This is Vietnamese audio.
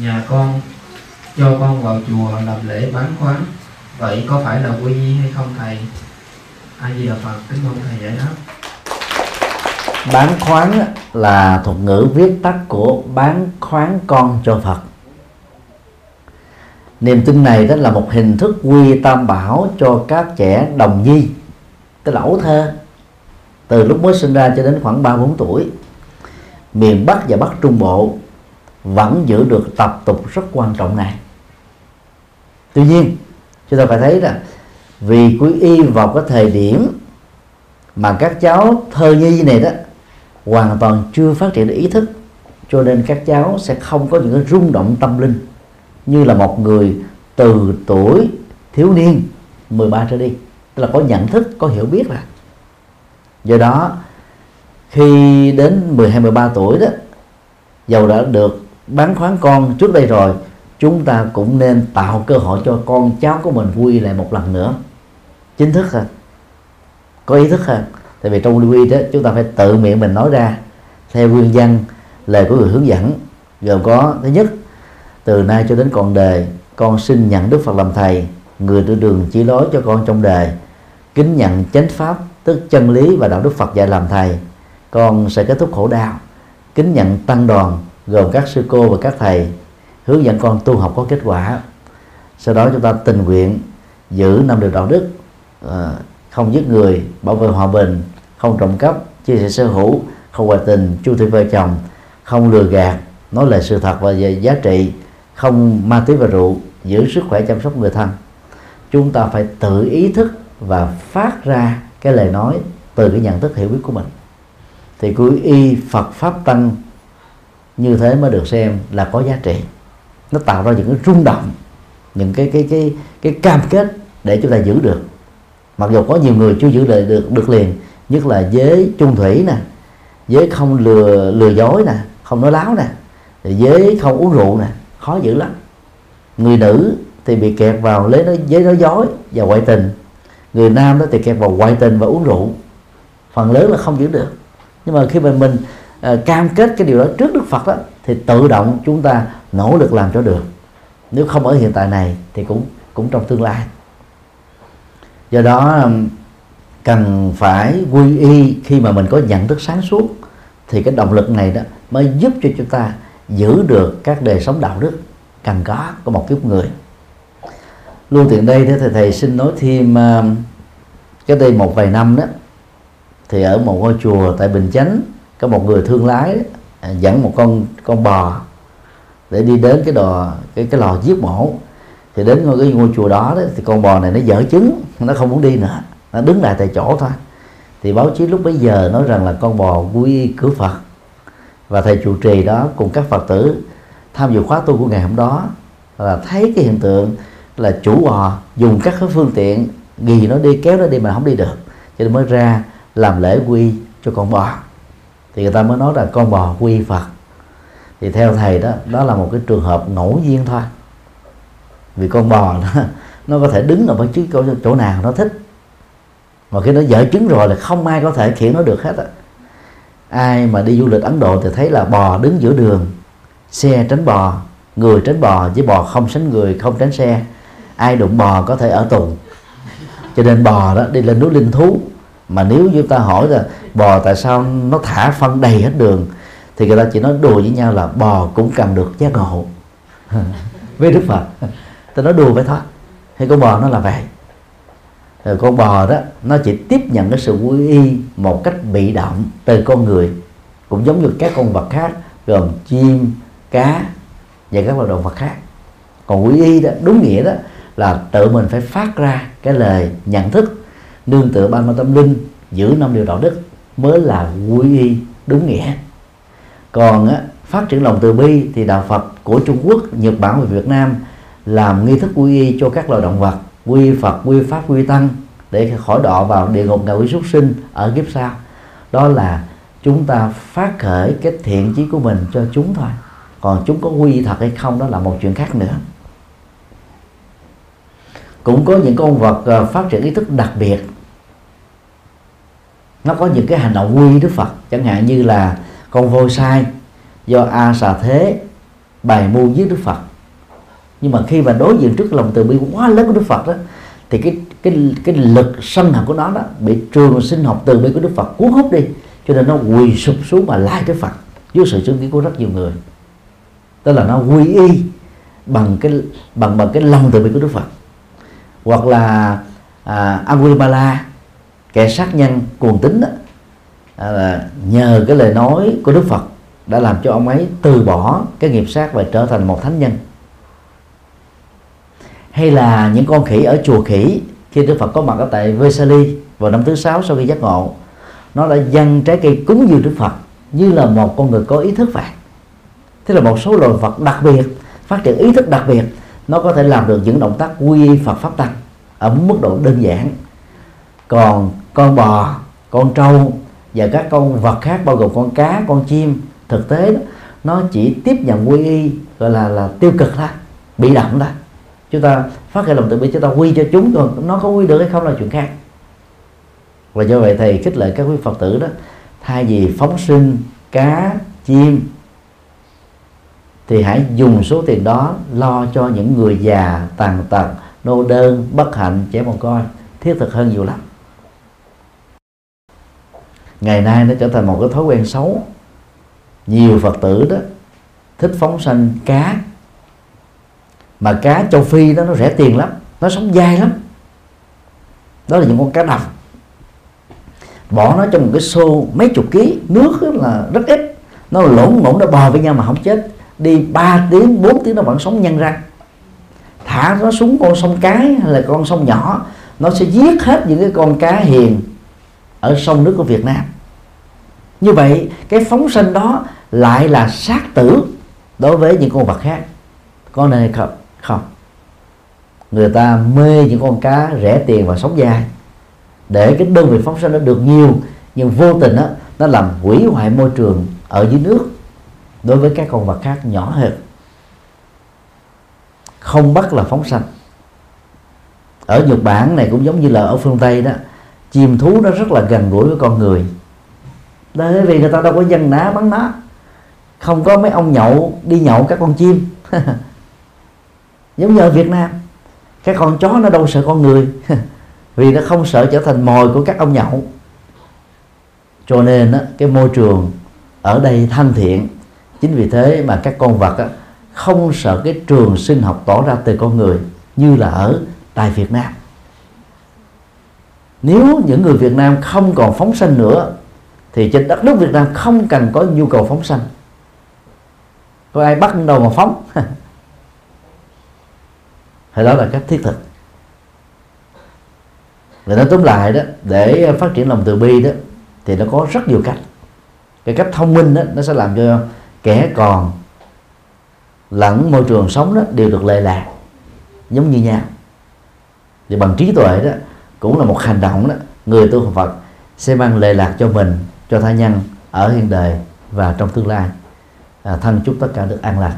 Nhà con cho con vào chùa làm lễ bán khoán vậy có phải là quy y hay không, thầy? Ai gì là phật, kính mong thầy giải đáp. Bán khoáng là thuật ngữ viết tắt của bán khoáng con cho Phật. Niềm tin này đó là một hình thức quy tam bảo cho các trẻ đồng nhi, tức là ấu thơ. Từ lúc mới sinh ra cho đến khoảng ba bốn tuổi, miền Bắc và Bắc Trung Bộ vẫn giữ được tập tục rất quan trọng này. Tuy nhiên, chúng ta phải thấy là vì quý y vào cái thời điểm mà các cháu thơ nhi này đó hoàn toàn chưa phát triển được ý thức, cho nên các cháu sẽ không có những cái rung động tâm linh như là một người từ tuổi thiếu niên 13 trở đi. Tức là có nhận thức, có hiểu biết là do đó, khi đến 12 13 tuổi đó, dầu đã được bán khoán con trước đây rồi, chúng ta cũng nên tạo cơ hội cho con cháu của mình vui lại một lần nữa. Chính thức hơn có ý thức hơn tại vì trong quy đó, chúng ta phải tự miệng mình nói ra, theo nguyên văn, lời của người hướng dẫn. Gồm có, thứ nhất, từ nay cho đến còn đời, con xin nhận đức phật làm thầy, người đưa đường chỉ lối cho con trong đời. Kính nhận chánh pháp, tức chân lý và đạo đức phật dạy làm thầy. Con sẽ kết thúc khổ đau. Kính nhận tăng đoàn gồm các sư cô và các thầy, hướng dẫn con tu học có kết quả. Sau đó chúng ta tình nguyện giữ năm điều đạo đức ờ, không giết người, bảo vệ hòa bình, không trộm cắp, chia sẻ sở hữu, không ngoại tình, chu thủy vợ chồng, không lừa gạt, nói lời sự thật và về giá trị, không ma túy và rượu, giữ sức khỏe chăm sóc người thân. Chúng ta phải tự ý thức và phát ra cái lời nói từ cái nhận thức hiểu biết của mình. Thì cuối y Phật pháp tăng như thế mới được xem là có giá trị. Nó tạo ra những cái rung động, những cái cái cái cái cam kết để chúng ta giữ được. Mặc dù có nhiều người chưa giữ lại được được liền, nhất là giới chung thủy nè, giới không lừa lừa dối nè, không nói láo nè giới không uống rượu nè, khó giữ lắm. Người nữ thì bị kẹt vào lấy nói, giới nói dối và ngoại tình. Người nam đó thì kẹt vào ngoại tình và uống rượu. Phần lớn là không giữ được. Nhưng mà khi mà mình Ờ, cam kết cái điều đó trước đức phật đó thì tự động chúng ta nỗ lực làm cho được. Nếu không ở hiện tại này thì cũng cũng trong tương lai. Do đó cần phải quy y khi mà mình có nhận thức sáng suốt thì cái động lực này đó mới giúp cho chúng ta giữ được các đời sống đạo đức cần có của một kiếp người. Luôn tiện đây thì thầy, thầy xin nói thêm cái đây một vài năm đó thì ở một ngôi chùa tại Bình Chánh có một người thương lái à, dẫn một con con bò để đi đến cái đò cái cái lò giết mổ. Thì đến ngôi cái ngôi chùa đó, đó thì con bò này nó dở trứng nó không muốn đi nữa. Nó đứng lại tại chỗ thôi. Thì báo chí lúc bấy giờ nói rằng là con bò quy cứu Phật. Và thầy trụ trì đó cùng các Phật tử tham dự khóa tu của ngày hôm đó là thấy cái hiện tượng là chủ bò dùng các cái phương tiện ghi nó đi kéo nó đi mà không đi được. Cho nên mới ra làm lễ quy cho con bò thì người ta mới nói là con bò quy Phật. Thì theo thầy đó đó là một cái trường hợp ngẫu nhiên thôi. Vì con bò nó, nó có thể đứng ở bất cứ chỗ, chỗ nào nó thích. Mà khi nó dở trứng rồi là không ai có thể khiển nó được hết á. Ai mà đi du lịch Ấn Độ thì thấy là bò đứng giữa đường xe tránh bò người tránh bò với bò không tránh người không tránh xe ai đụng bò có thể ở tù. Cho nên bò đó đi lên núi linh thú mà nếu chúng ta hỏi là bò tại sao nó thả phân đầy hết đường, thì người ta chỉ nói đùa với nhau là bò cũng cần được giác ngộ. Với đức phật, ta nói đùa với thôi. Hay con bò nó là vậy. Rồi con bò đó, nó chỉ tiếp nhận cái sự quy y một cách bị động từ con người, cũng giống như các con vật khác, gồm chim, cá và các loài động vật khác. Còn quy y đó, đúng nghĩa đó là tự mình phải phát ra cái lời nhận thức nương tựa ban tâm linh giữ năm điều đạo đức mới là quy y đúng nghĩa. Còn á, phát triển lòng từ bi thì đạo Phật của Trung Quốc, Nhật Bản và Việt Nam làm nghi thức quy y cho các loài động vật quy Phật, quy Pháp, quy Tăng để khỏi đọa vào địa ngục ngạ quỷ súc sinh ở kiếp sau. Đó là chúng ta phát khởi cái thiện chí của mình cho chúng thôi. Còn chúng có quy thật hay không đó là một chuyện khác nữa. Cũng có những con vật ờ, phát triển ý thức đặc biệt nó có những cái hành động quy đức phật. Chẳng hạn như là con voi sai do a xà thế bài mưu giết Đức Phật. Nhưng mà khi mà đối diện trước lòng từ bi quá lớn của Đức Phật đó thì cái cái cái lực sân hận của nó đó bị trường sinh học từ bi của Đức Phật cuốn hút đi. Cho nên nó quỳ sụp xuống mà lại Đức Phật dưới sự chứng kiến của rất nhiều người. Tức là nó quy y bằng cái bằng bằng cái lòng từ bi của Đức Phật. Hoặc là à, Angulimala kẻ sát nhân cuồng tín đó, là nhờ cái lời nói của Đức Phật đã làm cho ông ấy từ bỏ cái nghiệp sát và trở thành một thánh nhân. Hay là những con khỉ ở chùa khỉ khi Đức Phật có mặt ở tại Vesali vào năm thứ sáu sau khi giác ngộ nó đã dâng trái cây cúng dường Đức Phật như là một con người có ý thức vậy thế là một số loài vật đặc biệt phát triển ý thức đặc biệt nó có thể làm được những động tác quy Phật pháp tăng ở mức độ đơn giản còn con bò con trâu và các con vật khác bao gồm con cá con chim thực tế đó, nó chỉ tiếp nhận quy y gọi là là tiêu cực thôi bị động thôi. Chúng ta phát hiện lòng từ bi chúng ta quy cho chúng còn nó có quy được hay không là chuyện khác. Và do vậy thầy khích lệ các quý phật tử đó thay vì phóng sinh cá chim thì hãy dùng số tiền đó lo cho những người già tàn tật nô đơn bất hạnh trẻ mồ côi thiết thực hơn nhiều lắm ngày nay nó trở thành một cái thói quen xấu. Nhiều phật tử đó thích phóng sanh cá. Mà cá châu phi đó nó rẻ tiền lắm, nó sống dai lắm. Đó là những con cá đầm. Bỏ nó trong một cái xô mấy chục ký, nước là rất ít. Nó lỗn ngỗng nó bò với nhau mà không chết. Đi 3 tiếng 4 tiếng nó vẫn sống nhân răng. Thả nó xuống con sông cái hay là con sông nhỏ, nó sẽ giết hết những cái con cá hiền ở sông nước của Việt Nam. Như vậy cái phóng sinh đó lại là sát tử đối với những con vật khác. Có nên hay không? Không. Người ta mê những con cá rẻ tiền và sống dài để cái đơn vị phóng sinh nó được nhiều nhưng vô tình đó, nó làm hủy hoại môi trường ở dưới nước đối với các con vật khác nhỏ hơn. Không bắt là phóng sanh ở Nhật Bản này cũng giống như là ở phương Tây đó chim thú nó rất là gần gũi với con người. Bởi vì người ta đâu có dân ná bắn ná, không có mấy ông nhậu đi nhậu các con chim. Giống như ở Việt Nam các con chó nó đâu sợ con người vì nó không sợ trở thành mồi của các ông nhậu. Cho nên á, cái môi trường ở đây thân thiện. Chính vì thế mà các con vật á, không sợ cái trường sinh học tỏ ra từ con người như là ở tại Việt Nam nếu những người Việt Nam không còn phóng sanh nữa, thì trên đất nước Việt Nam không cần có nhu cầu phóng sanh. Có ai bắt đầu mà phóng? Thì đó là cách thiết thực. Và nói tóm lại đó, để phát triển lòng từ bi đó, thì nó có rất nhiều cách. Cái cách thông minh đó, nó sẽ làm cho kẻ còn lẫn môi trường sống đó đều được lệ lạc, giống như nhau. Thì bằng trí tuệ đó cũng là một hành động đó người tu Phật sẽ mang lệ lạc cho mình cho tha nhân ở hiện đời và trong tương lai. À, thân chúc tất cả được an lạc.